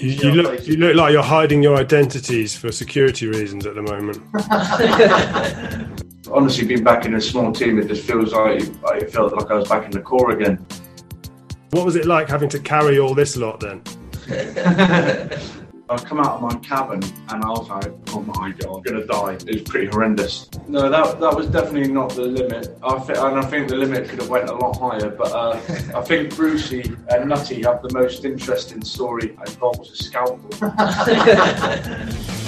You, you look you look like you're hiding your identities for security reasons at the moment. Honestly, being back in a small team, it just feels like I felt like I was back in the corps again. What was it like having to carry all this lot then? I come out of my cabin and I was like, oh my god, I'm gonna die. It was pretty horrendous. No, that that was definitely not the limit. I think, and I think the limit could have went a lot higher. But uh, I think Brucey and Nutty have the most interesting story. It involves a scalpel.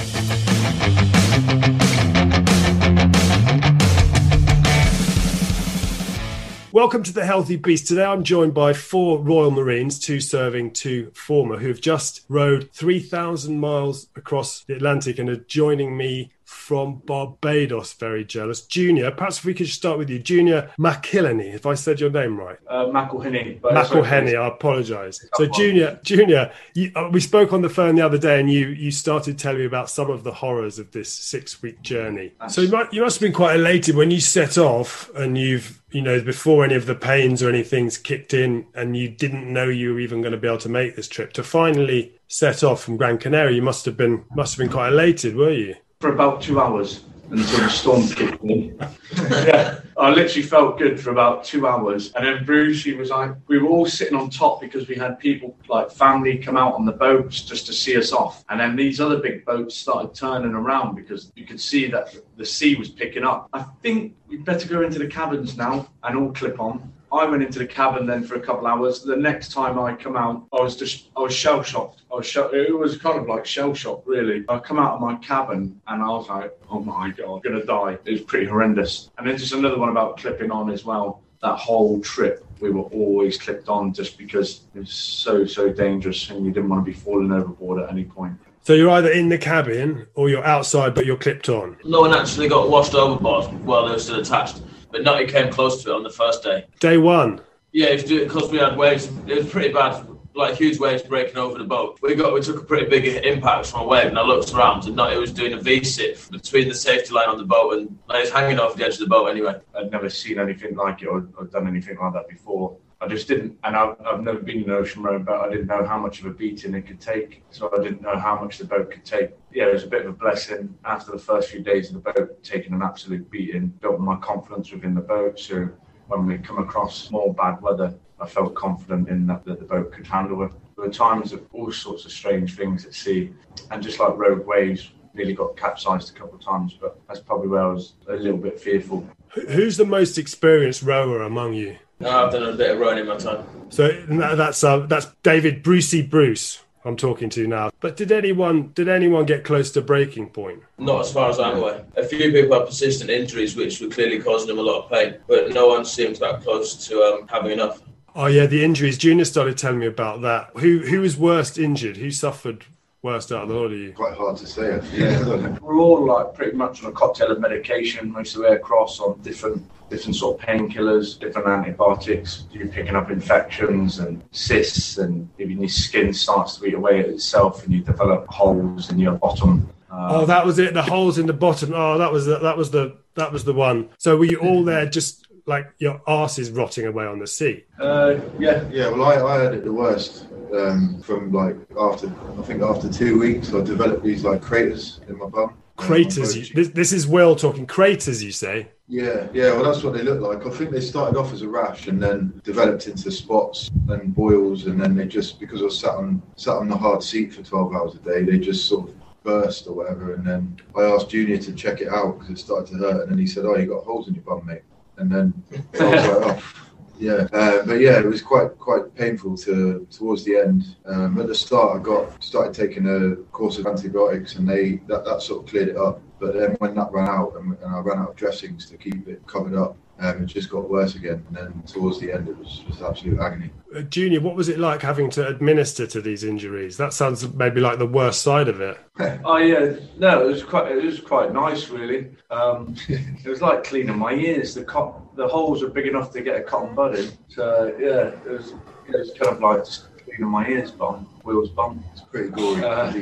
Welcome to the Healthy Beast. Today I'm joined by four Royal Marines, two serving, two former, who have just rowed 3,000 miles across the Atlantic and are joining me from Barbados. Very jealous. Junior, perhaps if we could start with you. Junior McIlhenny, if I said your name right. Uh, McElhenney. McElhenney, I apologise. So Junior, Junior, you, uh, we spoke on the phone the other day and you, you started telling me about some of the horrors of this six-week journey. So you, might, you must have been quite elated when you set off and you've you know, before any of the pains or anything's kicked in and you didn't know you were even going to be able to make this trip to finally set off from Gran Canaria, you must have been must have been quite elated, were you? For about two hours until the storm kicked in. yeah, I literally felt good for about two hours, and then Brucey was like, we were all sitting on top because we had people like family come out on the boats just to see us off, and then these other big boats started turning around because you could see that the sea was picking up. I think we'd better go into the cabins now and all clip on. I went into the cabin then for a couple hours. The next time I come out, I was just I was shell shocked. I was shell, it was kind of like shell shock really. I come out of my cabin and I was like, oh my god, I'm gonna die. It was pretty horrendous. And then just another one about clipping on as well. That whole trip we were always clipped on just because it was so so dangerous and you didn't want to be falling overboard at any point. So you're either in the cabin or you're outside, but you're clipped on. No one actually got washed overboard while they were still attached but Nutty came close to it on the first day. Day one. Yeah, because we had waves. It was pretty bad, like huge waves breaking over the boat. We got we took a pretty big impact from a wave, and I looked around, and Nutty was doing a V-sit between the safety line on the boat, and like, he was hanging off the edge of the boat anyway. I'd never seen anything like it or, or done anything like that before. I just didn't, and I've, I've never been in an ocean road, but I didn't know how much of a beating it could take. So I didn't know how much the boat could take. Yeah, it was a bit of a blessing after the first few days of the boat taking an absolute beating, built my confidence within the boat. So when we come across more bad weather, I felt confident in that, that the boat could handle it. There were times of all sorts of strange things at sea, and just like rogue waves, nearly got capsized a couple of times, but that's probably where I was a little bit fearful. Who's the most experienced rower among you? No, I've done a bit of in my time. So that's uh, that's David Brucey Bruce. I'm talking to now. But did anyone did anyone get close to breaking point? Not as far as I'm aware. A few people had persistent injuries, which were clearly causing them a lot of pain, but no one seemed that close to um, having enough. Oh yeah, the injuries. Junior started telling me about that. Who who was worst injured? Who suffered worst out of the lot of you? Quite hard to say. Yeah. We're all like pretty much on a cocktail of medication most of the way across on different different sort of painkillers, different antibiotics. You're picking up infections and cysts, and even your skin starts to eat away at itself, and you develop holes in your bottom. Uh, oh, that was it. The holes in the bottom. Oh, that was the, that was the that was the one. So were you all there just like your arse is rotting away on the sea? Uh, yeah, yeah. Well, I, I had it the worst um, from like after I think after two weeks, I developed these like craters in my bum. Craters. You, this, this is Will talking craters. You say? Yeah, yeah. Well, that's what they look like. I think they started off as a rash and then developed into spots and boils, and then they just because I was sat on sat on the hard seat for twelve hours a day, they just sort of burst or whatever. And then I asked Junior to check it out because it started to hurt, and then he said, "Oh, you got holes in your bum, mate." And then I was like, "Oh." Yeah, uh, but yeah, it was quite quite painful to towards the end. Um, at the start, I got started taking a course of antibiotics, and they that, that sort of cleared it up. But then when that ran out, and, and I ran out of dressings to keep it covered up, um, it just got worse again. And then towards the end, it was just absolute agony. Uh, Junior, what was it like having to administer to these injuries? That sounds maybe like the worst side of it. oh yeah, no, it was quite it was quite nice really. Um, it was like cleaning my ears. The cot- the holes were big enough to get a cotton bud in. So yeah, it was it was kind of like just cleaning my ears, bum, Will's bum. It's pretty gory. Uh,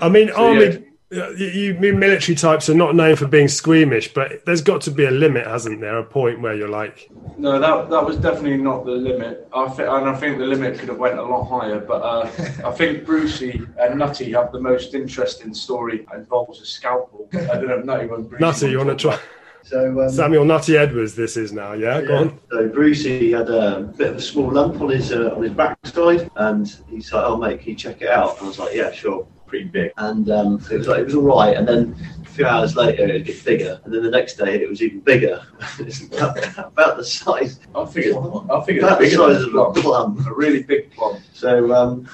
I mean, so, army. Yeah You, you military types are not known for being squeamish, but there's got to be a limit, hasn't there? A point where you're like, No, that that was definitely not the limit. I think, and I think the limit could have went a lot higher. But uh, I think Brucey and Nutty have the most interesting story. That involves a scalpel. I don't know Nutty was Brucey. Nutty, you want to try? So um, Samuel Nutty Edwards, this is now, yeah? Go on. So Brucey had a bit of a small lump on his uh, on his backside, and he's like, "Oh mate, can you check it out?" And I was like, "Yeah, sure." Pretty big, and um, it was like it was all right. And then a few hours later, it get bigger, and then the next day, it was even bigger. it's about, the size, I figured. I figured about the size of a plum. a really big plum. So um,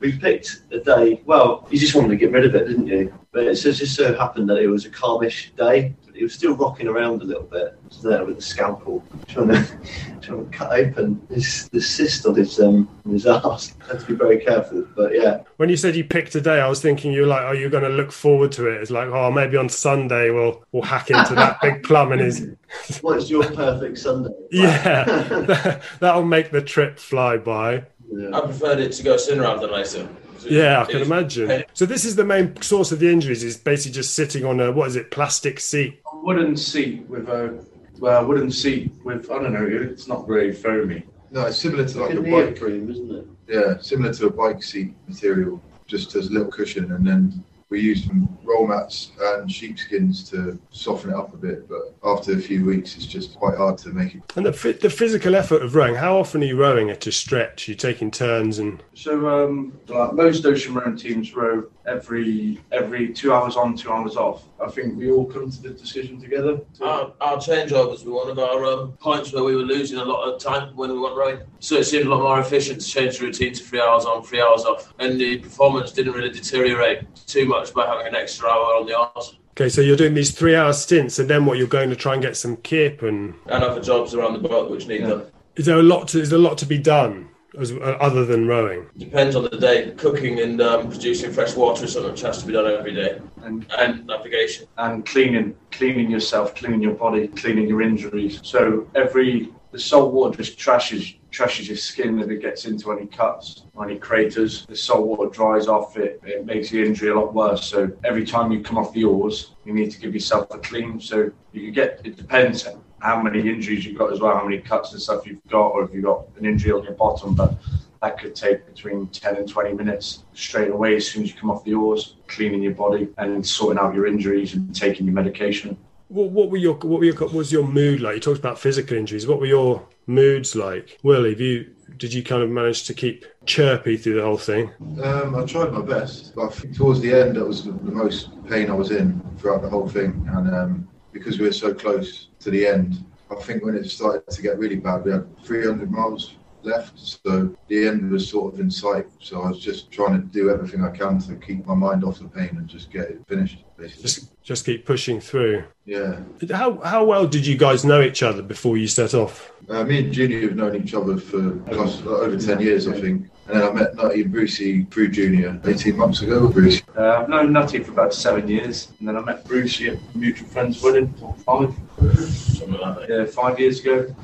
we picked a day. Well, you just wanted to get rid of it, didn't you? But it just just so happened that it was a calmish day. But it was still rocking around a little bit. I was there with a scalpel, trying to trying to cut open this the cyst on his um on his arse. Had to be very careful. But yeah, When you said you picked a day, I was thinking you're like, oh, you're going to look forward to it. It's like, oh, maybe on Sunday we'll we'll hack into that big plum and his. what's your perfect Sunday? Yeah, that'll make the trip fly by. Yeah. I preferred it to go sooner rather than later. Yeah, I can imagine. So this is the main source of the injuries. Is basically just sitting on a what is it, plastic seat? A wooden seat with a well, wooden seat with I don't know. It's not very foamy. No, it's similar to like a bike. neoprene, isn't it? Yeah, similar to a bike seat material, just as a little cushion, and then we used some roll mats and sheepskins to soften it up a bit. But after a few weeks, it's just quite hard to make it. And the fi- the physical effort of rowing. How often are you rowing it to stretch? You're taking turns and So um, like most ocean rowing teams row every every two hours on, two hours off. I think we all come to the decision together. to- Our, our changeovers were one of our um, points where we were losing a lot of time when we weren't rowing. So it seemed a lot more efficient to change the routine to three hours on, three hours off. And the performance didn't really deteriorate too much by having an extra hour on the arse. okay, so you're doing these three hour stints, and then what? You're going to try and get some kip, and And other jobs around the boat which need Yeah. them. is there a lot to is there a lot to be done as, uh, other than rowing? Depends on the day. Cooking and um, producing fresh water is something which has to be done every day. and And navigation. and cleaning cleaning yourself, cleaning your body, cleaning your injuries. So every the salt water just trashes trashes your skin if it gets into any cuts any craters. The salt water dries off it, it makes the injury a lot worse. So every time you come off the oars, you need to give yourself a clean. So you can get it depends how many injuries you've got as well, how many cuts and stuff you've got, or if you've got an injury on your bottom, but that could take between 10 and 20 minutes straight away as soon as you come off the oars, cleaning your body and sorting out your injuries and taking your medication. What, what were your what were your, what was your mood like? You talked about physical injuries. What were your moods like? Willie? have you did you kind of manage to keep chirpy through the whole thing? Um, I tried my best, but I think towards the end, that was the, the most pain I was in throughout the whole thing. And um, because we were so close to the end, I think when it started to get really bad, we had 300 miles left, so the end was sort of in sight. So I was just trying to do everything I can to keep my mind off the pain and just get it finished, basically. Just just keep pushing through. yeah. How how well did you guys know each other before you set off? Uh, me and Junior have known each other for over 10 years, I think. And then I met Nutty and Brucey through Junior 18 months ago. Brucey. Uh, I've known Nutty for about seven years, and then I met Brucey at mutual friend's wedding, or five, Something like that. yeah, five years ago.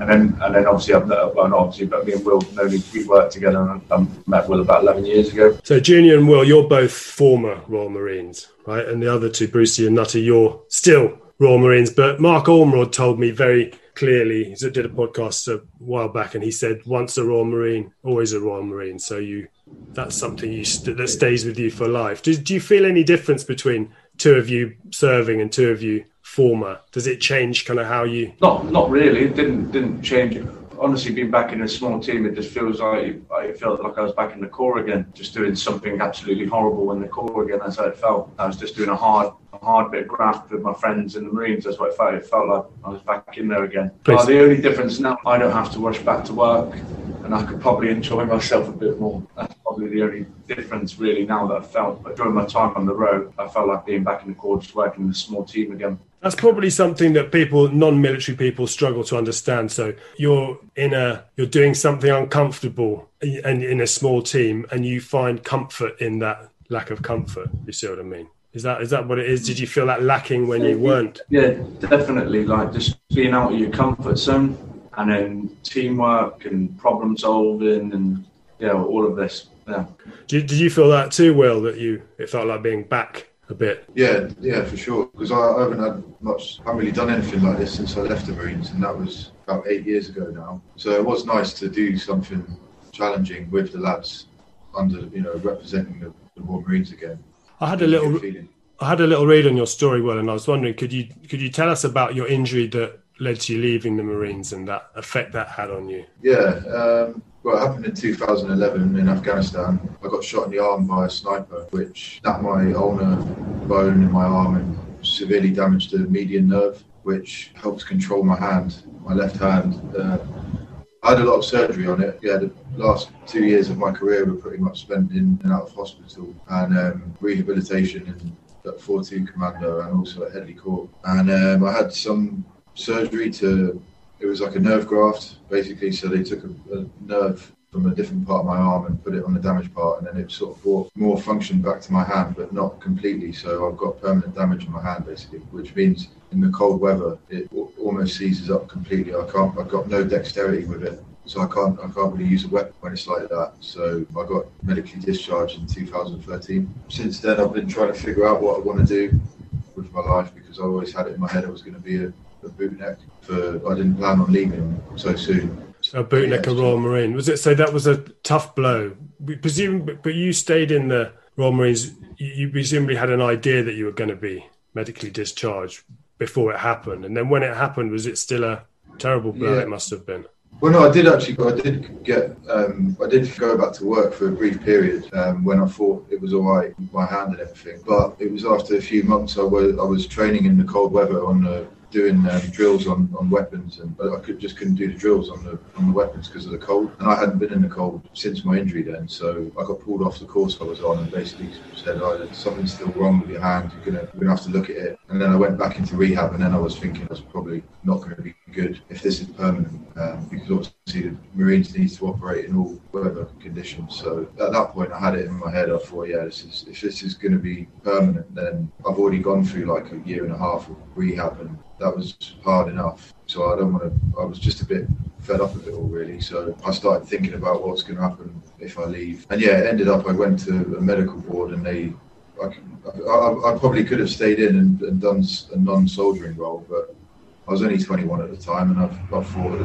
And then, and then obviously I've met, well, not obviously, but me and Will, know we we worked together, and I um, met Will about 11 years ago. So Junior and Will, you're both former Royal Marines, right? And the other two, Brucey and Nutty, you're still Royal Marines. But Mark Ormrod told me very clearly, he did a podcast a while back, and he said, "Once a Royal Marine, always a Royal Marine." So you, that's something you st- that stays with you for life. Do, do you feel any difference between two of you serving and two of you former? Does it change kind of how you? Not, not really. It didn't, didn't change. Honestly, being back in a small team, it just feels like I felt like I was back in the corps again, just doing something absolutely horrible in the corps again. That's how it felt. I was just doing a hard, a hard bit of graft with my friends in the Marines. That's what it felt. It felt like I was back in there again. Uh, the only difference now, I don't have to rush back to work, and I could probably enjoy myself a bit more. That's probably the only difference really now that I felt. But during my time on the road, I felt like being back in the corps, just working in a small team again. That's probably something that people, non-military people, struggle to understand. So you're in a, you're doing something uncomfortable, and in a small team, and you find comfort in that lack of comfort. You see what I mean? Is that is that what it is? Did you feel that lacking when you weren't? Yeah, definitely. Like just being out of your comfort zone, and then teamwork and problem solving, and yeah, all of this. Yeah, Did, did you feel that too, Will? That you it felt like being back a bit. Yeah, yeah, for sure. Because I, I haven't had much, I haven't really done anything like this since I left the Marines, and that was about eight years ago now. So it was nice to do something challenging with the lads under, you know, representing the, the Royal Marines again. I had a little. I had a little read on your story, Will, and I was wondering, could you could you tell us about your injury that led to you leaving the Marines and that effect that had on you? Yeah, um, well, it happened in 2011 in Afghanistan. I got shot in the arm by a sniper, which snapped my ulnar bone in my arm and severely damaged the median nerve, which helps control my hand, my left hand. Uh, I had a lot of surgery on it. Yeah, the last two years of my career were pretty much spent in and out of hospital and um, rehabilitation at 14 Commando and also at Headley Court. And um, I had some surgery to, it was like a nerve graft basically. So they took a, a, nerve from a different part of my arm and put it on the damaged part. And then it sort of brought more function back to my hand, but not completely. So I've got permanent damage in my hand basically, which means in the cold weather, it almost seizes up completely. I can't, I've got no dexterity with it so I can't I can't really use a weapon when it's like that. So I got medically discharged in 2013. Since then, I've been trying to figure out what I want to do with my life because I always had it in my head I was going to be a, a bootneck. For I didn't plan on leaving so soon. So a bootneck, yeah, a Royal Marine. Was it? So that was a tough blow. We presume, but you stayed in the Royal Marines. You presumably had an idea that you were going to be medically discharged before it happened, and then when it happened, was it still a terrible blow? Yeah. It must have been. Well, no, I did actually. I did get. Um, I did go back to work for a brief period um, when I thought it was all right, my hand and everything. But it was after a few months. I was I was training in the cold weather on the doing um, drills on, on weapons, and but I could just couldn't do the drills on the on the weapons because of the cold. And I hadn't been in the cold since my injury then, so I got pulled off the course I was on and basically said, "Oh, something's still wrong with your hand. You're gonna you're gonna have to look at it." And then I went back into rehab, and then I was thinking I was probably not going to be good if this is permanent, um, because obviously the Marines need to operate in all weather conditions. So at that point, I had it in my head. I thought, yeah, this is if this is going to be permanent, then I've already gone through like a year and a half of rehab and that was hard enough. So I don't want to. I was just a bit fed up of it all, really. So I started thinking about what's going to happen if I leave. And yeah, it ended up I went to a medical board, and they. I, I, I probably could have stayed in and, and done a non-soldiering role, but I was only 21 at the time, and I, I thought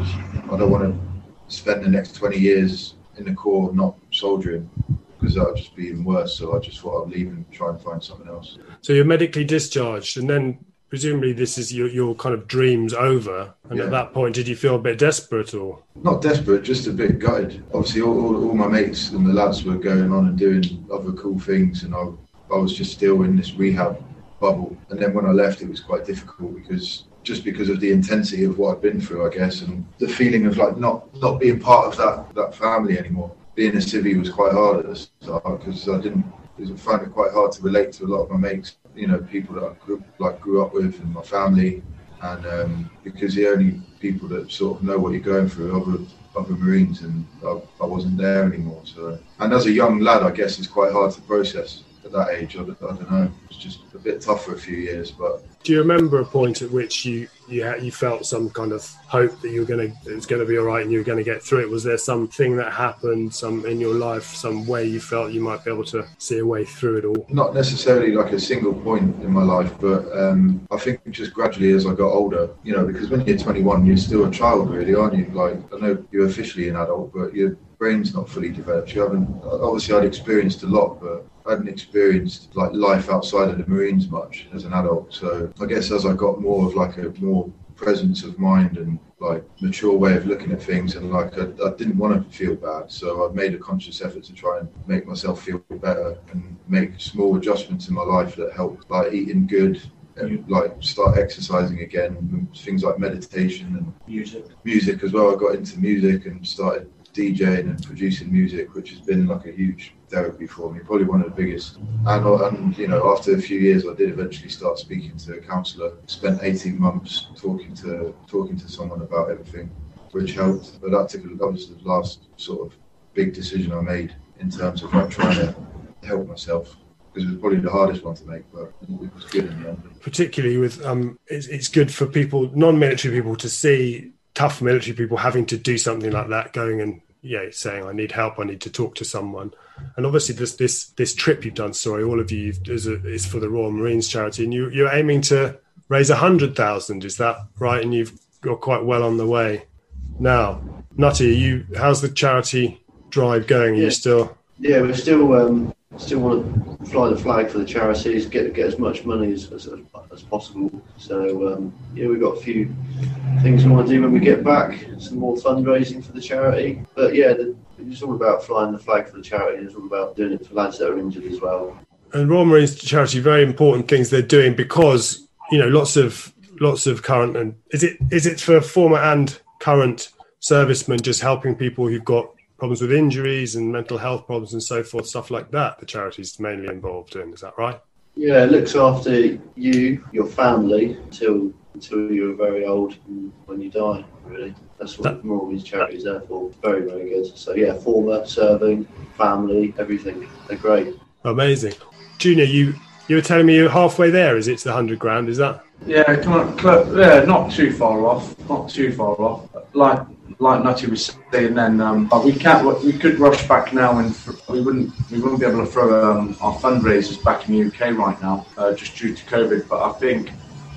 I don't want to spend the next 20 years in the corps not soldiering because that would just be even worse. So I just thought I'd leave and try and find something else. So you're medically discharged, and then presumably this is your, your kind of dreams over and yeah. at that point did you feel a bit desperate or? Not desperate just a bit gutted. Obviously all, all, all, my mates and the lads were going on and doing other cool things and I, I was just still in this rehab bubble. And then when I left it was quite difficult because just because of the intensity of what I'd been through I guess and the feeling of like not not being part of that that family anymore. Being a civvy was quite hard at the start because I didn't I found it quite hard to relate to a lot of my mates you know people that I grew, like grew up with and my family, and um, because the only people that sort of know what you're going through are other other Marines, and I, I, wasn't there anymore. So, and as a young lad, I guess it's quite hard to process that age. I, I don't know. It's just a bit tough for a few years, but. Do you remember a point at which you you had, you felt some kind of hope that you were going to it was going to be all right and you were going to get through it? Was there something that happened, some in your life, some way you felt you might be able to see a way through it all? Not necessarily like a single point in my life, but um, I think just gradually as I got older, you know, because when you're 21, you're still a child, really, aren't you? Like I know you're officially an adult, but your brain's not fully developed. You haven't obviously I'd experienced a lot, but hadn't experienced like life outside of the Marines much as an adult. So I guess as I got more of like a more presence of mind and like mature way of looking at things and like I, I, didn't want to feel bad. So I've made a conscious effort to try and make myself feel better and make small adjustments in my life that help like eating good and like start exercising again things like meditation and music. music as well. I got into music and started DJing and producing music which has been like a huge therapy for me, probably one of the biggest. And, and you know, after a few years, I did eventually start speaking to a counsellor. Spent 18 months talking to talking to someone about everything, which helped. But that took that was the last sort of big decision I made in terms of like trying to help myself because it was probably the hardest one to make, but it was good in the end. Particularly with um, it's, it's good for people, non-military people, to see tough military people having to do something like that, going and yeah, saying I need help, I need to talk to someone. And obviously, this this this trip you've done, sorry, all of you is, a, is for the Royal Marines charity, and you you're aiming to raise a hundred thousand. Is that right? And you've got quite well on the way now. Nutty, you how's the charity drive going? Are Yeah. you still? Yeah, we're still um, still want to fly the flag for the charities, get get as much money as, as, as possible. So um, yeah, we've got a few things we want to do when we get back. Some more fundraising for the charity. But yeah, the, it's all about flying the flag for the charity. It's all about doing it for lads that are injured as well. and Royal Marines Charity very important things they're doing because you know lots of lots of current and is it is it for former and current servicemen just helping people who've got problems with injuries and mental health problems and so forth stuff like that the charity's mainly involved in is that right Yeah, it looks after you, your family, until until you're very old and when you die. Really, that's what That- more of these charities there for. Very, very good. So yeah, former, serving, family, everything. They're great. amazing Junior you you were telling me you're halfway there is it to the 100 grand is that Yeah, come on, cl- yeah, not too far off, not too far off. Like like Nutty was saying then, um, but we can't. We could rush back now, and we wouldn't. We wouldn't be able to throw um, our fundraisers back in the UK right now, uh, just due to COVID. But I think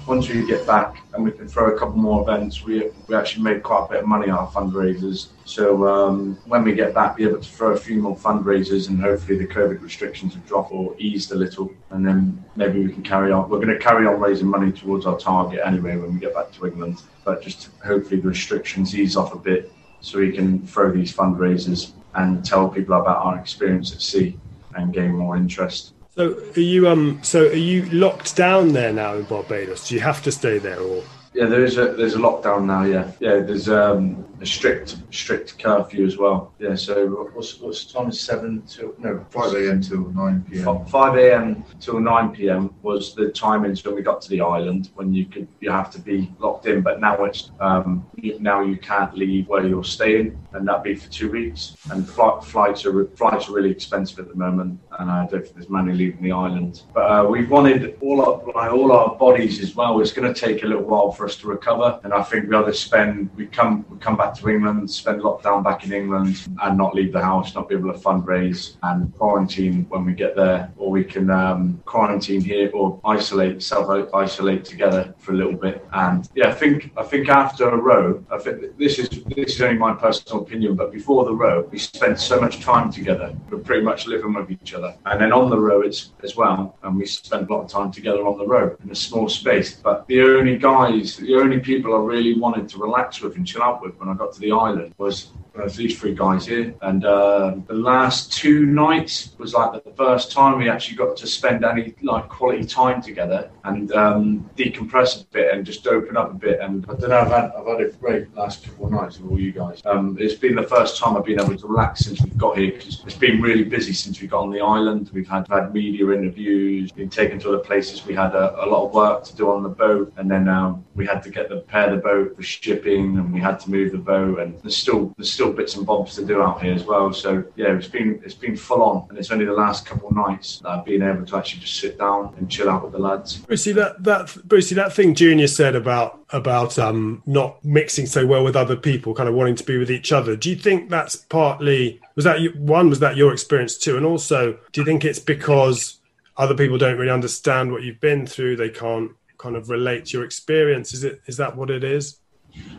once we get back and we can throw a couple more events, we we actually made quite a bit of money on our fundraisers. So um, when we get back, be able to throw a few more fundraisers, and hopefully the COVID restrictions will drop or eased a little, and then maybe we can carry on. We're going to carry on raising money towards our target anyway when we get back to England, but just hopefully the restrictions ease off a bit, so we can throw these fundraisers and tell people about our experience at sea and gain more interest. So are you um so are you locked down there now in Barbados do you have to stay there or Yeah, there is a there's a lockdown now. Yeah, yeah. There's um, a strict strict curfew as well. Yeah. So what's what's the time? Is seven to no 5 a.m. till 9 p.m. 5 a.m. till 9 p.m. was the timings when we got to the island when you could you have to be locked in. But now it's um, you- now you can't leave where you're staying, and that'd be for two weeks. And flight, flights are flights are really expensive at the moment, and I don't think there's money leaving the island. But uh, we wanted all our like, all our bodies as well. It's going to take a little while for us to recover, and I think we either spend we come we come back to England, spend lockdown back in England, and not leave the house, not be able to fundraise and quarantine when we get there, or we can um, quarantine here or isolate, self isolate together for a little bit. And yeah, I think I think after a row, I think this is this is only my personal opinion, but before the row, we spent so much time together. We're pretty much living with each other, and then on the it's as well, and we spent a lot of time together on the row in a small space. But the only guys, the only people I really wanted to relax with and chill out with when I got to the island was was these three guys here. And uh, the last two nights was like the first time we actually got to spend any like quality time together and um, decompress a bit and just open up a bit. And I don't know, I've had, I've had a great last couple of nights with all you guys. Um, it's been the first time I've been able to relax since we've got here because it's been really busy since we got on the island. We've had, had media interviews, been taken to other places. We had a, a lot of work to do on the boat, and then um, we had to get the pair the boat for shipping, and we had to move the boat. And there's still there's still bits and bobs to do out here as well. So yeah, it's been it's been full on, and it's only the last couple of nights that I've been able to actually just sit down and chill out with the lads. Brucey, that that Brucey, that thing Junior said about about um not mixing so well with other people, kind of wanting to be with each other. Do you think that's partly was that one was that your experience too, and also do you think it's because other people don't really understand what you've been through? They can't kind of relate to your experience. Is it is that what it is?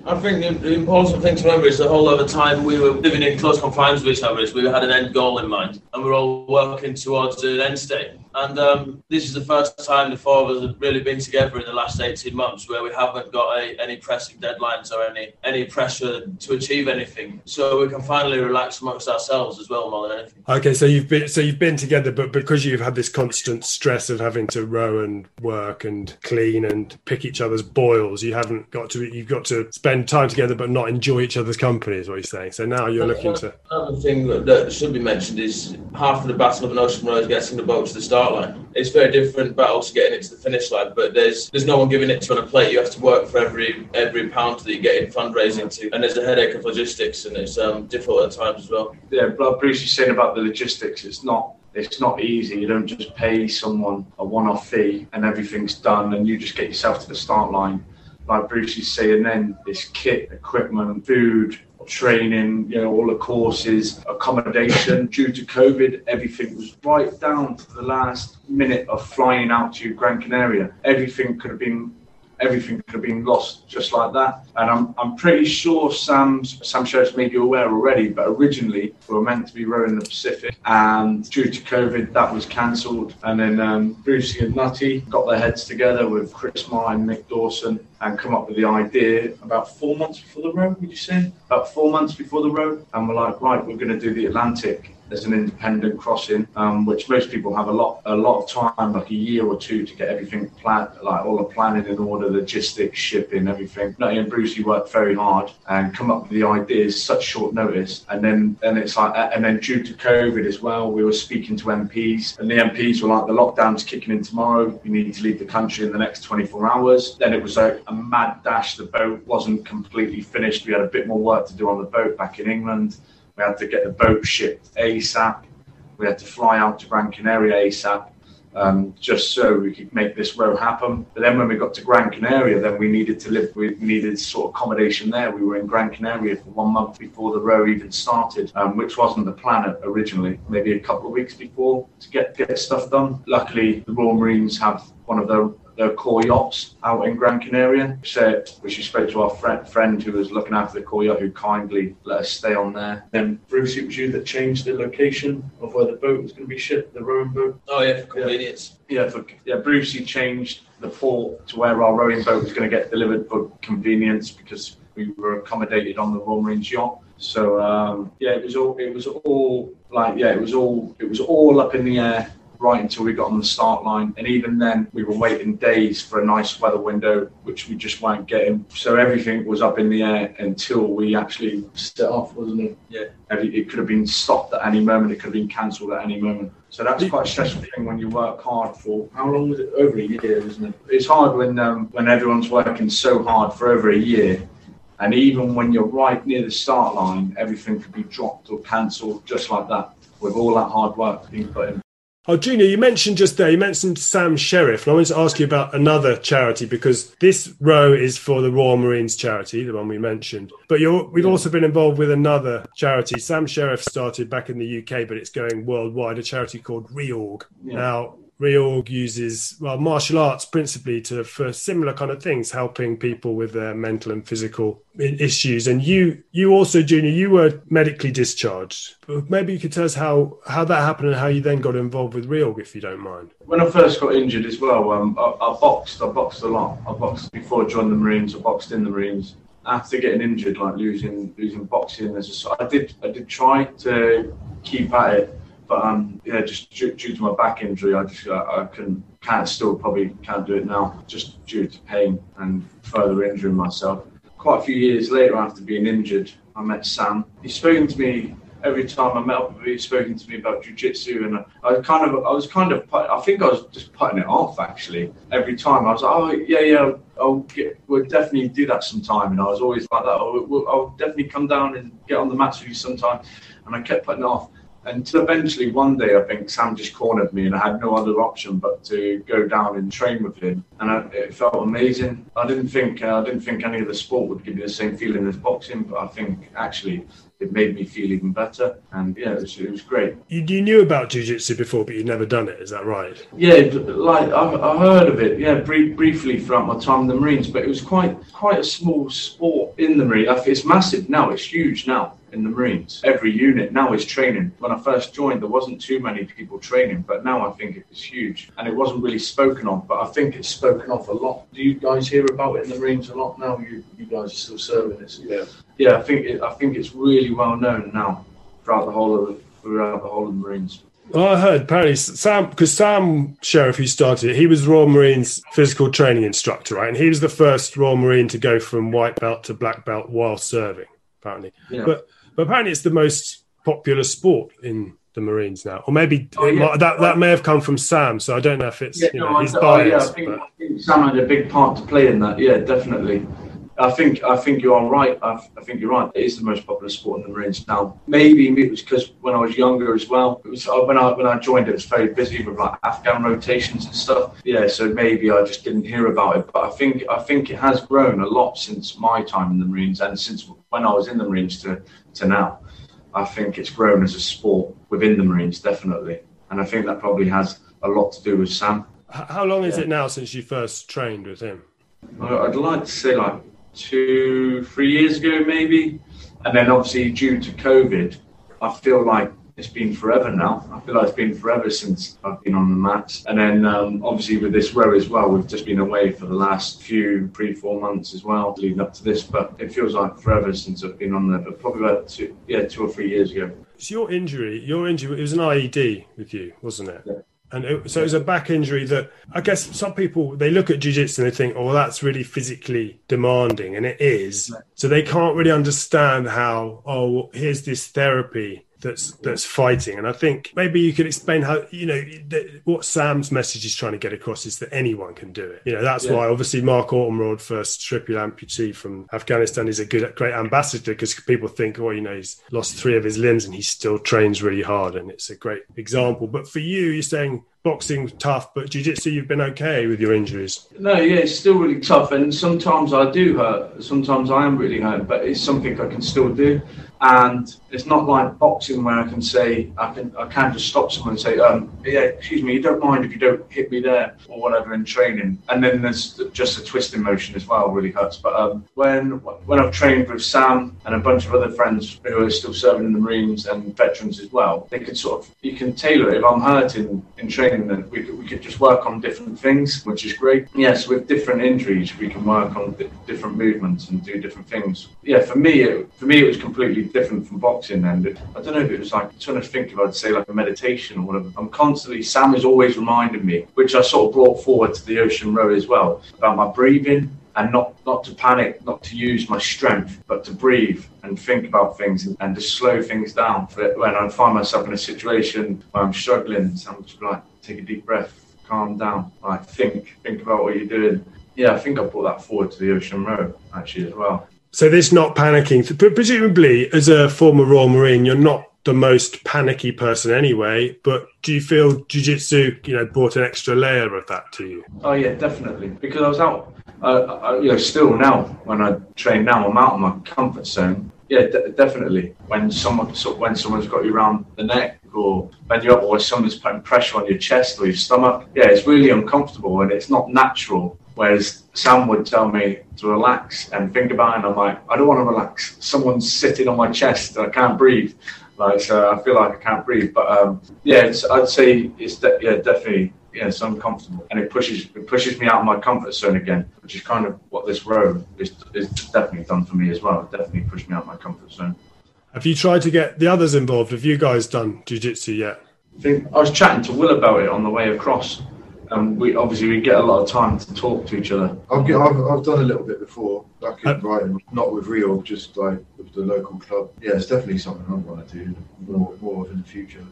I think the, the important thing to remember is the whole of the time we were living in close confines with each other is we had an end goal in mind and we're all working towards an end state. And um, this is the first time the four of us have really been together in the last 18 months where we haven't got a, any pressing deadlines or any, any pressure to achieve anything. So we can finally relax amongst ourselves as well more than anything. Okay, so you've been so you've been together, but because you've had this constant stress of having to row and work and clean and pick each other's boils, you haven't got to you've got to spend time together but not enjoy each other's company, is what you're saying. So now you're looking to Another thing that, that should be mentioned is half of the battle of an ocean row is getting the boat to the start line. It's very different battle to getting it to the finish line, but there's there's no one giving it to you on a plate. You have to work for every every pound that you get in fundraising to, and there's a headache of logistics, and it's um, difficult at times as well. yeah, Bruce is saying about the logistics, it's not it's not easy. You don't just pay someone a one-off fee and everything's done, and you just get yourself to the start line. Like Bruce is saying, then this kit, equipment, food, training, you know, all the courses, accommodation. Due to COVID, everything was right down to the last minute of flying out to Gran Canaria. Everything could have been everything could have been lost just like that. And I'm, I'm pretty sure Sam's, Sam Sheriff's made you aware already, but originally we were meant to be rowing the Pacific, and due to COVID, that was cancelled. And then um, Brucey and Nutty got their heads together with Chris Marr and Nick Dawson and come up with the idea about four months before the row, would you say? About four months before the row. And we're like, right, we're going to do the Atlantic as an independent crossing, um, which most people have a lot a lot of time, like a year or two, to get everything planned, like all the planning in order, logistics, shipping, everything. Nutty and Brucey worked very hard and come up with the ideas such short notice, and then and it's like and then due to COVID as well, we were speaking to MPs, and the MPs were like, the lockdown's kicking in tomorrow. We need to leave the country in the next 24 hours. Then it was like a mad dash. The boat wasn't completely finished. We had a bit more work to do on the boat back in England. We had to get the boat shipped ASAP. We had to fly out to Gran Canaria ASAP, um, just so we could make this row happen. But then when we got to Gran Canaria, then we needed to live. We needed sort of accommodation there. We were in Gran Canaria for one month before the row even started, um, which wasn't the plan originally. Maybe a couple of weeks before to get get stuff done. Luckily, the Royal Marines have one of their their corps yachts out in Gran Canaria. So, which we spoke to our friend, friend who was looking after the corps yacht, who kindly let us stay on there. Then, Bruce, it was you that changed the location of where the boat was going to be shipped, the rowing boat. Oh yeah, for convenience. Yeah, for, yeah. Brucey changed the port to where our rowing boat was going to get delivered for convenience because we were accommodated on the Royal Marines yacht. So um, yeah, it was all it was all like yeah, it was all it was all up in the air right until we got on the start line. And even then, we were waiting days for a nice weather window, which we just weren't getting. So everything was up in the air until we actually set off, wasn't it? Yeah. It could have been stopped at any moment. It could have been cancelled at any moment. So that's quite a stressful thing when you work hard for how long was it? Over a year, isn't it? It's hard when um, when everyone's working so hard for over a year. And even when you're right near the start line, everything could be dropped or cancelled just like that with all that hard work being put in. Oh, Junior, you mentioned just there, you mentioned Sam Sheriff, and I wanted to ask you about another charity because this row is for the Royal Marines charity, the one we mentioned. But we've also been involved with another charity. Sam Sheriff started back in the UK, but it's going worldwide, a charity called Reorg. Yeah. Now, Reorg uses well martial arts principally to for similar kind of things, helping people with their mental and physical issues. And you, you also, Junior, you were medically discharged. Maybe you could tell us how how that happened and how you then got involved with Reorg, if you don't mind. When I first got injured as well, um, I, I boxed. I boxed a lot. I boxed before I joined the Marines. I boxed in the Marines after getting injured, like losing losing boxing as a, I did I did try to keep at it but um, yeah, just due, due, to my back injury, I just I, I can can't still probably can't do it now, just due to pain and further injuring myself. Quite a few years later, after being injured, I met Sam. He's spoken to me every time I met up with him. He's spoken to me about jujitsu, and I, I kind of I was kind of I think I was just putting it off actually. Every time I was like, oh yeah yeah. I'll get, we'll definitely do that sometime. And I was always like that. I'll, I'll definitely come down and get on the mats with you sometime. And I kept putting it off until eventually one day I think Sam just cornered me and I had no other option but to go down and train with him and I, it felt amazing. I didn't think uh, I didn't think any of the sport would give me the same feeling as boxing, but I think actually it made me feel even better. And yeah, it was, it was great. You, you knew about jiu-jitsu before, but you'd never done it. Is that right? Yeah, like I, I heard of it. Yeah, brief, briefly throughout my time in the Marines, but it was quite quite a small sport in the Marines. It's massive now. It's huge now in the Marines. Every unit now is training. When I first joined, there wasn't too many people training, but now I think it is huge. And it wasn't really spoken of, but I think it's spoken of a lot. Do you guys hear about it in the Marines a lot now? You, you guys are still serving it. Yeah. Yeah, I think it, I think it's really well known now throughout the whole of the, throughout the whole of the Marines. Well, I heard apparently Sam, because Sam Sheriff, who started it, he was Royal Marines physical training instructor, right? And he was the first Royal Marine to go from white belt to black belt while serving, apparently. Yeah. But but apparently, it's the most popular sport in the Marines now, or maybe oh, yeah. might, that that may have come from Sam. So I don't know if it's yeah, you know, no, he's biased. Oh, yeah, I think, I think Sam had a big part to play in that. Yeah, definitely. I think I think you are right. I, I think you're right. It is the most popular sport in the Marines now. Maybe it was because when I was younger as well. It was uh, when I when I joined, it was very busy with like Afghan rotations and stuff. Yeah, so maybe I just didn't hear about it. But I think I think it has grown a lot since my time in the Marines and since when I was in the Marines to to now. I think it's grown as a sport within the Marines, definitely. And I think that probably has a lot to do with Sam. How long is yeah. it now since you first trained with him? I'd like to say like two, three years ago, maybe. And then obviously due to COVID, I feel like it's been forever now. I feel like it's been forever since I've been on the mats. And then um, obviously with this row as well, we've just been away for the last few, three, four months as well, leading up to this. But it feels like forever since I've been on there, but probably about two, yeah, two or three years ago. So your injury, your injury, it was an IED with you, wasn't it? Yeah. And it, so it was a back injury that I guess some people they look at jiu-jitsu and they think, oh, that's really physically demanding, and it is. So they can't really understand how, oh, here's this therapy that's that's fighting. And I think maybe you could explain how you know th- what Sam's message is trying to get across is that anyone can do it. You know that's yeah. why obviously Mark Ormrod, first triple amputee from Afghanistan, is a good great ambassador because people think, oh, you know, he's lost three of his limbs and he still trains really hard, and it's a great example. But for you, you're saying boxing tough, but jiu-jitsu you've been okay with your injuries. No, yeah, it's still really tough, and sometimes I do hurt. Sometimes I am really hurt, but it's something I can still do and it's not like boxing where I can say I can I can just stop someone and say, um, yeah, excuse me, you don't mind if you don't hit me there or whatever in training. And then there's just a twisting motion as well, really hurts. But um, when when I've trained with Sam and a bunch of other friends who are still serving in the Marines and veterans as well, they could sort of you can tailor it. If I'm hurting in training, then we could, we could just work on different things, which is great. Yes, with different injuries, we can work on different movements and do different things. Yeah, for me, it, for me, it was completely different from boxing. And I don't know if it was like I'm trying to think if I'd say like a meditation or whatever. I'm constantly Sam is always reminding me, which I sort of brought forward to the ocean row as well, about my breathing and not not to panic, not to use my strength, but to breathe and think about things and, to slow things down. For when I find myself in a situation where I'm struggling, so like take a deep breath, calm down, like think, think about what you're doing. Yeah, I think I brought that forward to the ocean row actually as well. So this not panicking, presumably as a former Royal Marine, you're not the most panicky person anyway. But do you feel jiu-jitsu, you know, brought an extra layer of that to you? Oh yeah, definitely. Because I was out, uh, I, you know, still now when I train now, I'm out of my comfort zone. Yeah, definitely. When someone, so when someone's got you around the neck or when you're up, or someone's putting pressure on your chest or your stomach, yeah, it's really uncomfortable and it's not natural Whereas Sam would tell me to relax and think about it, and I'm like, I don't want to relax. Someone's sitting on my chest, I can't breathe. Like, so I feel like I can't breathe. But um, yeah, I'd say it's de- yeah, definitely yeah, uncomfortable, and it pushes it pushes me out of my comfort zone again, which is kind of what this row is, is definitely done for me as well. It definitely pushed me out of my comfort zone. Have you tried to get the others involved? Have you guys done jiu-jitsu yet? I think I was chatting to Will about it on the way across, and we obviously we get a lot of time to talk to each other. I've, I've, I've done a little bit before, back in uh, Brighton, not with Real, just like with the local club. Yeah, it's definitely something I want to do more, more of in the future.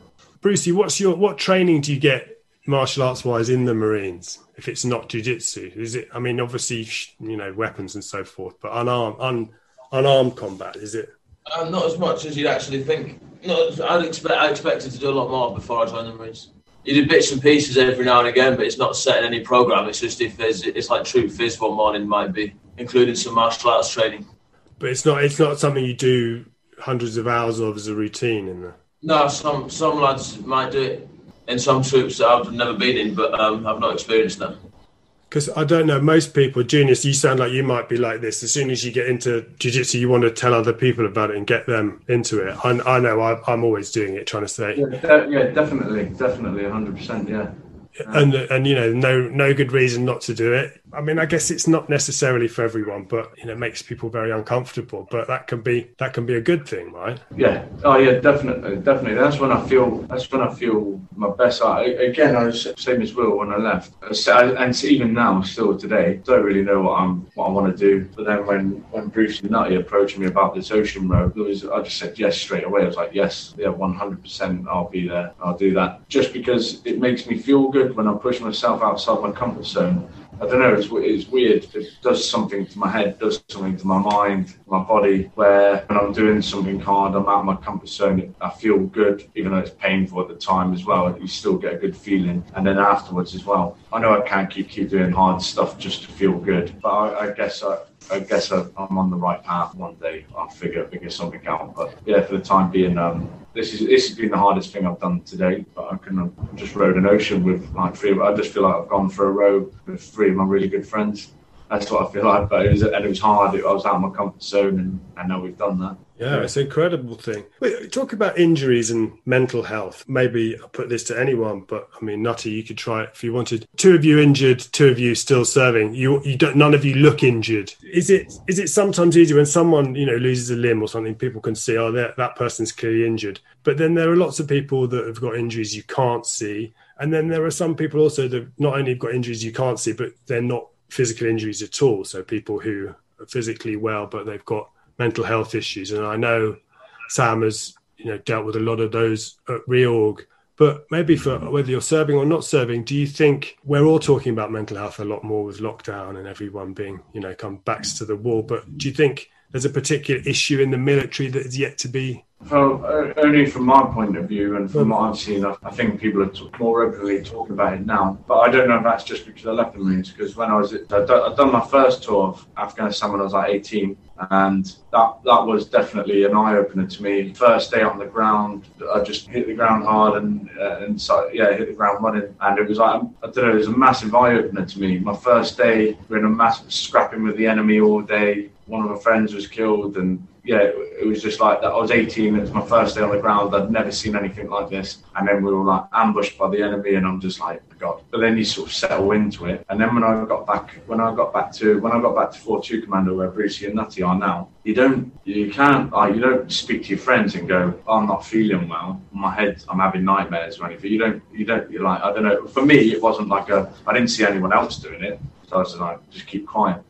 Brucey, what's your what training do you get martial arts wise in the Marines? If it's not jiu-jitsu, is it? I mean, obviously, you know, weapons and so forth, but unarmed, un, unarmed combat, is it? Um, not as much as you'd actually think. No, I'd expect. I expected to do a lot more before I joined the Marines you do bits and pieces every now and again, but it's not set in any program. It's just if there's, it's like Troop Phys one morning might be including some martial arts training. But it's not, it's not something you do hundreds of hours of as a routine in there. No, some some lads might do it in some troops that I've never been in, but um, I've not experienced that because I don't know most people, Junior, you sound like you might be like this. As soon as you get into jiu-jitsu, you want to tell other people about it and get them into it. I, I know I, am always doing it, trying to say. Yeah, de- yeah definitely, definitely, 100%. Yeah and and you know no no good reason not to do it i mean i guess it's not necessarily for everyone but you know it makes people very uncomfortable but that can be that can be a good thing right? Yeah. Oh yeah definitely definitely. That's when i feel that's when i feel my best I, again i was same as will when i left. And even now still today don't really know what i'm what i want to do. But then when when bruce nutty approached me about this ocean road was i just said yes straight away. I was like yes yeah 100% i'll be there. I'll do that. Just because it makes me feel good when I push myself outside my comfort zone I don't know. It's, it's weird. It does something to my head, does something to my mind, my body. Where when I'm doing something hard, I'm out of my comfort zone. I feel good, even though it's painful at the time as well. You still get a good feeling, and then afterwards as well. I know I can't keep keep doing hard stuff just to feel good, but I, I guess I, I guess I'm on the right path. One day I'll figure figure something out. But yeah, for the time being, um, this is this has been the hardest thing I've done today. But I can just rode an ocean with like three. I just feel like I've gone for a row with three of my really good friends. That's what I feel like. But it was and it was hard. I was out of my comfort zone, and I know we've done that. Yeah, it's an incredible thing. Talk about injuries and mental health. Maybe I'll put this to anyone, but I mean, Nutty, you could try it if you wanted. Two of you injured, two of you still serving. You, you don't. None of you look injured. Is it? Is it sometimes easier when someone you know loses a limb or something? People can see, oh, that person's clearly injured. But then there are lots of people that have got injuries you can't see, and then there are some people also that not only have got injuries you can't see, but they're not physical injuries at all. So people who are physically well, but they've got mental health issues. And I know Sam has you know dealt with a lot of those at reorg. But maybe for mm-hmm. whether you're serving or not serving, do you think we're all talking about mental health a lot more with lockdown and everyone being, you know, come backs to the wall? But do you think there's a particular issue in the military that is yet to be well, uh, only from my point of view and from what I've seen, I, I think people are t- more openly talking about it now. But I don't know if that's just because I left the Marines. Because when I was, I'd, I'd done my first tour of Afghanistan when I was like 18, and that that was definitely an eye opener to me. First day on the ground, I just hit the ground hard and uh, and so yeah, hit the ground running, and it was like I don't know, it was a massive eye opener to me. My first day, we are in a massive scrapping with the enemy all day. One of my friends was killed, and yeah, it was just like that. I was 18. It was my first day on the ground. I'd never seen anything like this. And then we were like ambushed by the enemy, and I'm just like, God. But then you sort of settle into it. And then when I got back, when I got back to when I got back to 42 Commando, where Brucey and Nutty are now, you don't, you can't, like, you don't speak to your friends and go, oh, I'm not feeling well. My head, I'm having nightmares or anything. You don't, you don't. You're like, I don't know. For me, it wasn't like a. I didn't see anyone else doing it, so I was like, just keep quiet.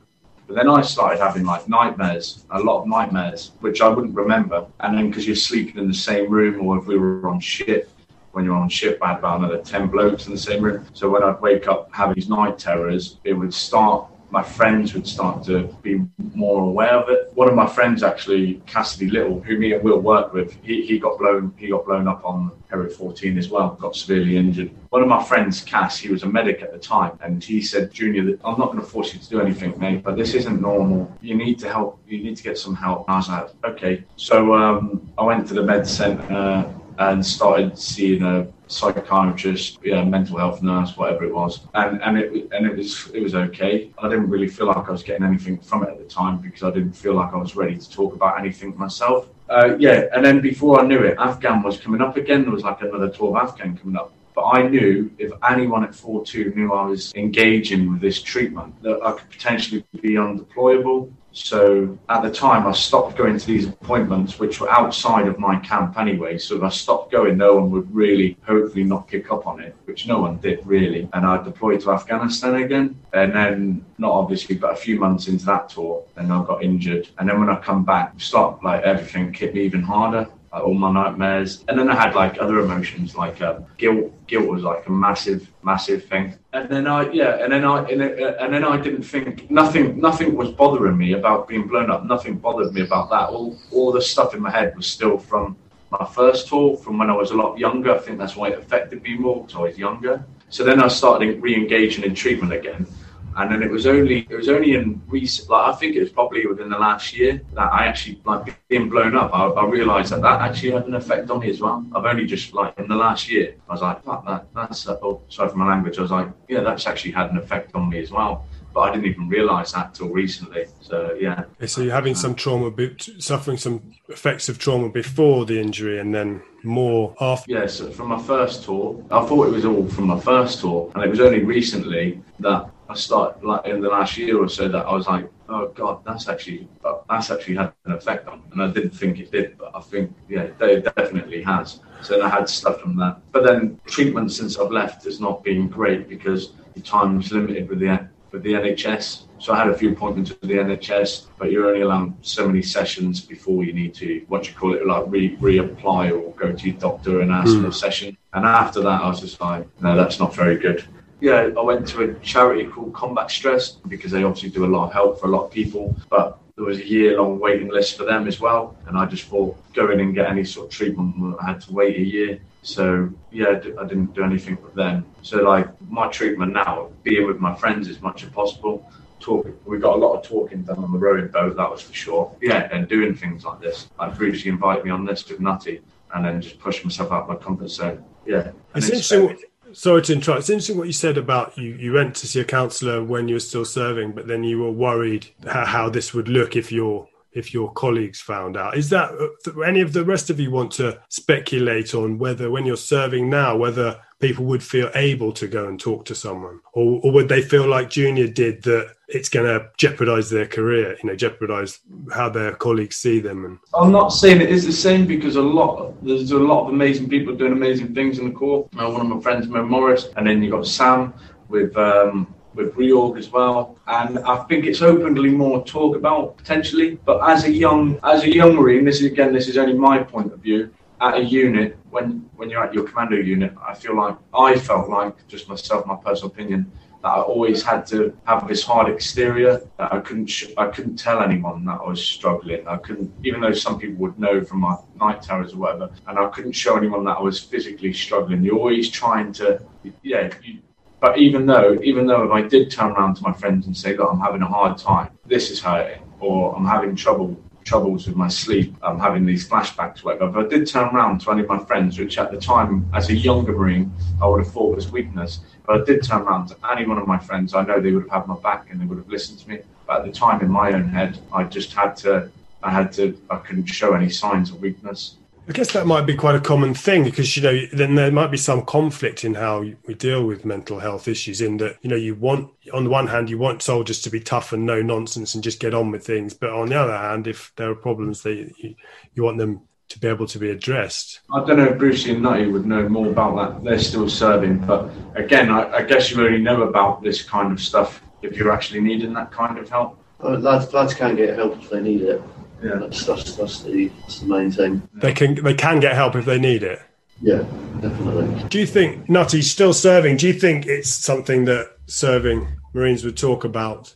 But then I started having like nightmares, a lot of nightmares, which I wouldn't remember. And then because you're sleeping in the same room, or if we were on ship, when you're on ship, I had about another 10 blokes in the same room. So when I'd wake up having these night terrors, it would start my friends would start to be more aware of it. One of my friends, actually, Cassidy Little, who me and Will work with, he, he got blown he got blown up on Herrick 14 as well, got severely injured. One of my friends, Cass, he was a medic at the time, and he said, Junior, I'm not going to force you to do anything, mate, but this isn't normal. You need to help. You need to get some help. And I was like, okay. So um, I went to the med centre and started seeing a psychiatrist, yeah, mental health nurse, whatever it was, and and it and it was it was okay. I didn't really feel like I was getting anything from it at the time because I didn't feel like I was ready to talk about anything myself. Uh, yeah, and then before I knew it, Afghan was coming up again. There was like another 12 Afghan coming up. But I knew if anyone at 4-2 knew I was engaging with this treatment, that I could potentially be undeployable so at the time, I stopped going to these appointments, which were outside of my camp anyway. So if I stopped going, no one would really, hopefully, not pick up on it, which no one did really. And I deployed to Afghanistan again. And then, not obviously, but a few months into that tour, then I got injured. And then when I come back, start like everything hit me even harder like all my nightmares. And then I had like other emotions, like uh, guilt. Guilt was like a massive, massive thing. And then I, yeah, and then I, and, uh, and then I didn't think nothing. Nothing was bothering me about being blown up. Nothing bothered me about that. All, all the stuff in my head was still from my first tour, from when I was a lot younger. I think that's why it affected me more because I was younger. So then I started re-engaging in treatment again and then it was only it was only in recent like I think it was probably within the last year that I actually like being blown up. I, I realized that that actually had an effect on me as well. I've only just like in the last year I was like fuck that that's uh, oh sorry for my language. I was like yeah that's actually had an effect on me as well. But I didn't even realize that till recently. So yeah. So you're having some trauma suffering some effects of trauma before the injury and then more after? Yeah so from my first tour I thought it was all from my first tour. And it was only recently that I started like in the last year or so that I was like, oh god, that's actually that's actually had an effect on, me. and I didn't think it did, but I think yeah, it definitely has. So I had stuff from that. But then treatment since I've left has not been great because the time was limited with the with the NHS. So I had a few appointments with the NHS, but you're only allowed so many sessions before you need to what you call it like re reapply or go to your doctor and ask mm. for a session. And after that, I was just like, no, that's not very good yeah, I went to a charity called Combat Stress because they obviously do a lot of help for a lot of people, but there was a year long waiting list for them as well. And I just thought go in and get any sort of treatment, I had to wait a year. So yeah, I didn't do anything with them. So like my treatment now, being with my friends as much as possible. Talking, we got a lot of talking done on the rowing boat, that was for sure. Yeah, and doing things like this. Like previously invite me on this with Nutty, and then just push myself out of my comfort zone. Yeah, it's interesting. Sorry to interrupt. It's interesting what you said about you. You went to see a counsellor when you were still serving, but then you were worried how, how this would look if your if your colleagues found out. Is that uh, any of the rest of you want to speculate on whether when you're serving now, whether people would feel able to go and talk to someone, or, or would they feel like Junior did that it's going to jeopardize their career, you know, jeopardize how their colleagues see them. And I'm not saying it is the same because a lot there's a lot of amazing people doing amazing things in the Corps. One of my friends, Mark Ormrod, and then you've got Sam with. Um, with reorg as well, and I think it's openly more talk about potentially. But as a young as a young marine, this is again this is only my point of view. At a unit, when when you're at your commando unit, I feel like I felt like just myself, my personal opinion, that I always had to have this hard exterior that I couldn't sh- I couldn't tell anyone that I was struggling. I couldn't, even though some people would know from my night terrors or whatever, and I couldn't show anyone that I was physically struggling. You're always trying to, yeah. You, but even though, even though if I did turn around to my friends and say, "Look, I'm having a hard time. This is hurting," or "I'm having trouble troubles with my sleep, I'm having these flashbacks, whatever. But I did turn around to any of my friends, which at the time, as a younger Marine, I would have thought was weakness. But I did turn around to any one of my friends. I know they would have had my back and they would have listened to me. But at the time, in my own head, I just had to, I had to, I couldn't show any signs of weakness. I guess that might be quite a common thing because you know then there might be some conflict in how we deal with mental health issues. In that you know you want on the one hand you want soldiers to be tough and no nonsense and just get on with things, but on the other hand, if there are problems, that you, you want them to be able to be addressed. I don't know if Brucey and Nutty would know more about that. They're still serving, but again, I, I guess you only know about this kind of stuff if you're actually needing that kind of help. Well, lads, lads can get help if they need it. Yeah, that's, that's, that's, the, that's the main thing. They can they can get help if they need it. Yeah, definitely. Do you think Nutty's still serving? Do you think it's something that serving Marines would talk about?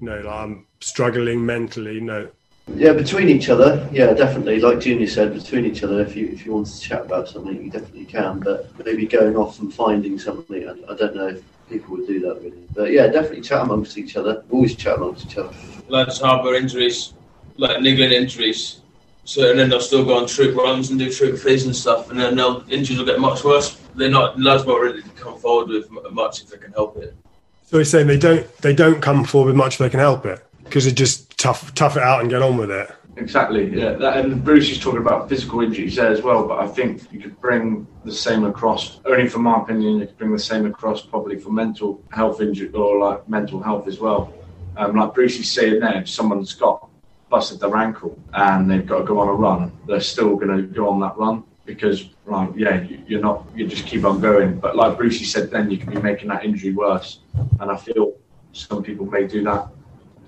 You know, like I'm struggling mentally. You know, yeah, between each other, yeah, definitely. Like Junior said, between each other, if you if you want to chat about something, you definitely can. But maybe going off and finding something, I, I don't know if people would do that really. But yeah, definitely chat amongst each other. Always chat amongst each other. Lads harbour injuries, like niggling injuries. So and then they'll still go on troop runs and do troop phys and stuff, and then they'll injuries will get much worse. They're not lads won't really come forward with much if they can help it. So he's saying they don't they don't come forward with much if they can help it because they just tough tough it out and get on with it. Exactly, yeah. That, and Bruce is talking about physical injuries there as well, but I think you could bring the same across. Only from my opinion, you could bring the same across probably for mental health injury or like mental health as well. Um, like Bruce is saying there, if someone's got busted their ankle and they've got to go on a run, they're still going to go on that run because, right, yeah, you're not, you just keep on going. But like Brucey said, then you can be making that injury worse. And I feel some people may do that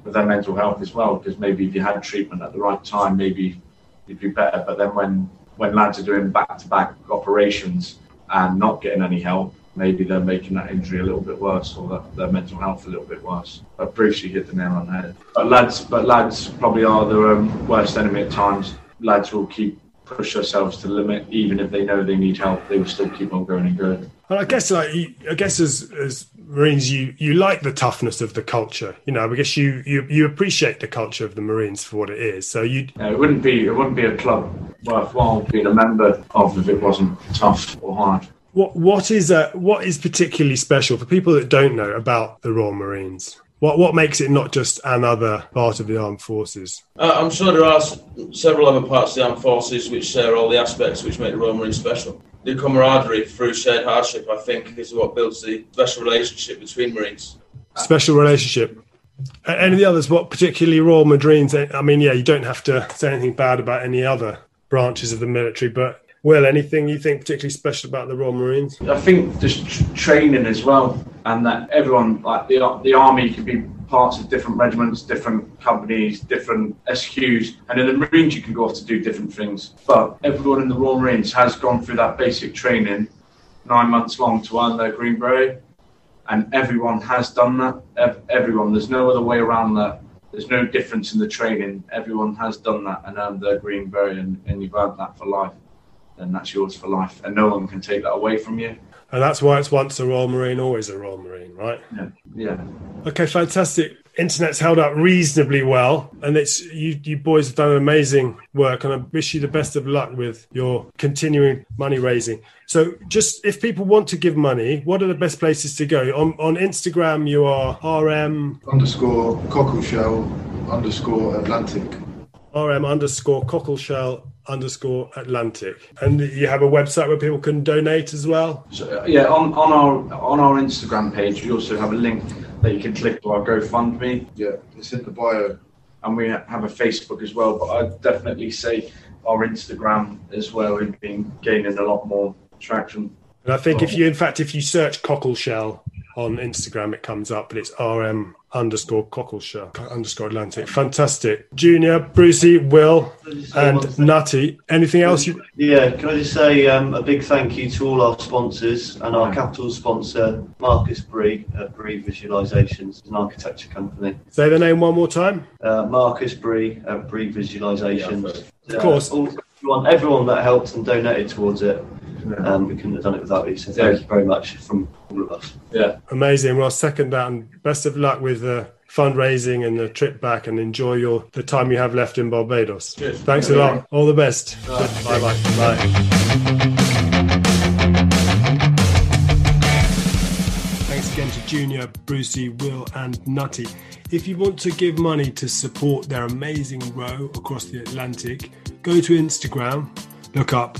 with their mental health as well, because maybe if you had treatment at the right time, maybe you'd be better. But then when when lads are doing back to back operations and not getting any help, maybe they're making that injury a little bit worse or that, their mental health a little bit worse. But Bruce, you hit the nail on the head. But lads, but lads probably are their um, worst enemy at times. Lads will keep push themselves to the limit, even if they know they need help, they will still keep on going and going. Well, I guess like I guess as as Marines, you you like the toughness of the culture. You know, I guess you you you appreciate the culture of the Marines for what it is. So you, yeah, it wouldn't be it wouldn't be a club worthwhile being a member of if it wasn't tough or hard. What what is uh, what is particularly special for people that don't know about the Royal Marines? What what makes it not just another part of the armed forces? Uh, I'm sure there are several other parts of the armed forces which share all the aspects which make the Royal Marines special. The camaraderie through shared hardship, I think, is what builds the special relationship between Marines. Special relationship. Any of the others? What particularly Royal Marines? I mean, yeah, you don't have to say anything bad about any other branches of the military, but Will, anything you think particularly special about the Royal Marines? I think just training as well, and that everyone, like the, the army, can be parts of different regiments, different companies, different SQs, and in the Marines you can go off to do different things. But everyone in the Royal Marines has gone through that basic training, nine months long, to earn their Green Beret. and everyone has done that. Everyone, there's no other way around that. There's no difference in the training. Everyone has done that and earned their green beret, and, and you've earned that for life. And that's yours for life, and no one can take that away from you. And that's why it's once a Royal Marine, always a Royal Marine, right? Yeah, yeah. Okay, fantastic. Internet's held up reasonably well, and it's you. You boys have done amazing work, and I wish you the best of luck with your continuing money raising. So, just if people want to give money, what are the best places to go? On on Instagram, you are RM Underscore cockleshell underscore Atlantic. RM underscore cockleshell underscore Atlantic, and you have a website where people can donate as well. So, uh, yeah, on, on our on our Instagram page, we also have a link that you can click to our GoFundMe, Yeah, it's in the bio. and we have a Facebook as well. But I'd definitely say our Instagram as well. We've been gaining a lot more traction. And I think if you, in fact, if you search cockleshell on Instagram, it comes up, but it's RM underscore cockleshell underscore Atlantic. Fantastic. Junior, Brucey, Will, and Nutty. Anything else you? Yeah, can I just say um, a big thank you to all our sponsors and our capital sponsor, Marcus Bree at Bree Visualizations, an architecture company. Say the name one more time. Uh, Marcus Bree at Bree Visualizations. Of course. all- everyone, everyone that helped and donated towards it, um, we couldn't have done it without you. So thank Yeah. you very much from all of us. Yeah, Amazing. Well, second that, and best of luck with the fundraising and the trip back, and enjoy your the time you have left in Barbados. Cheers. Thanks a lot. All the best. Bye bye. Bye. Thanks again to Junior, Brucey, Will, and Nutty. If you want to give money to support their amazing row across the Atlantic, go to Instagram, look up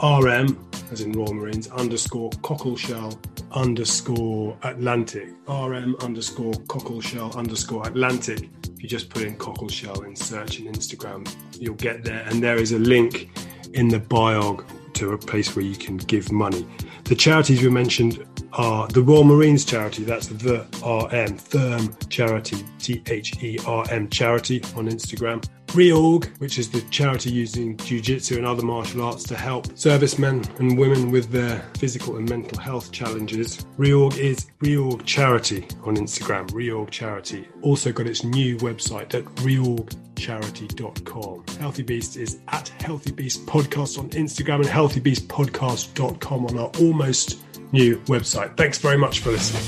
RM, as in Royal Marines, underscore cockleshell underscore Atlantic. RM underscore cockleshell underscore Atlantic. If you just put in cockleshell in search in Instagram, you'll get there. And there is a link in the biog to a place where you can give money. The charities we mentioned are the Royal Marines charity, that's the RM, Therm Charity, T H E R M charity on Instagram. Reorg, which is the charity using jiu-jitsu and other martial arts to help servicemen and women with their physical and mental health challenges. Reorg is Reorg Charity on Instagram, Reorg Charity. Also got its new website at reorgcharity.com. Healthy Beast is at Healthy Beast Podcast on Instagram and healthybeastpodcast.com on our almost new website. Thanks very much for listening.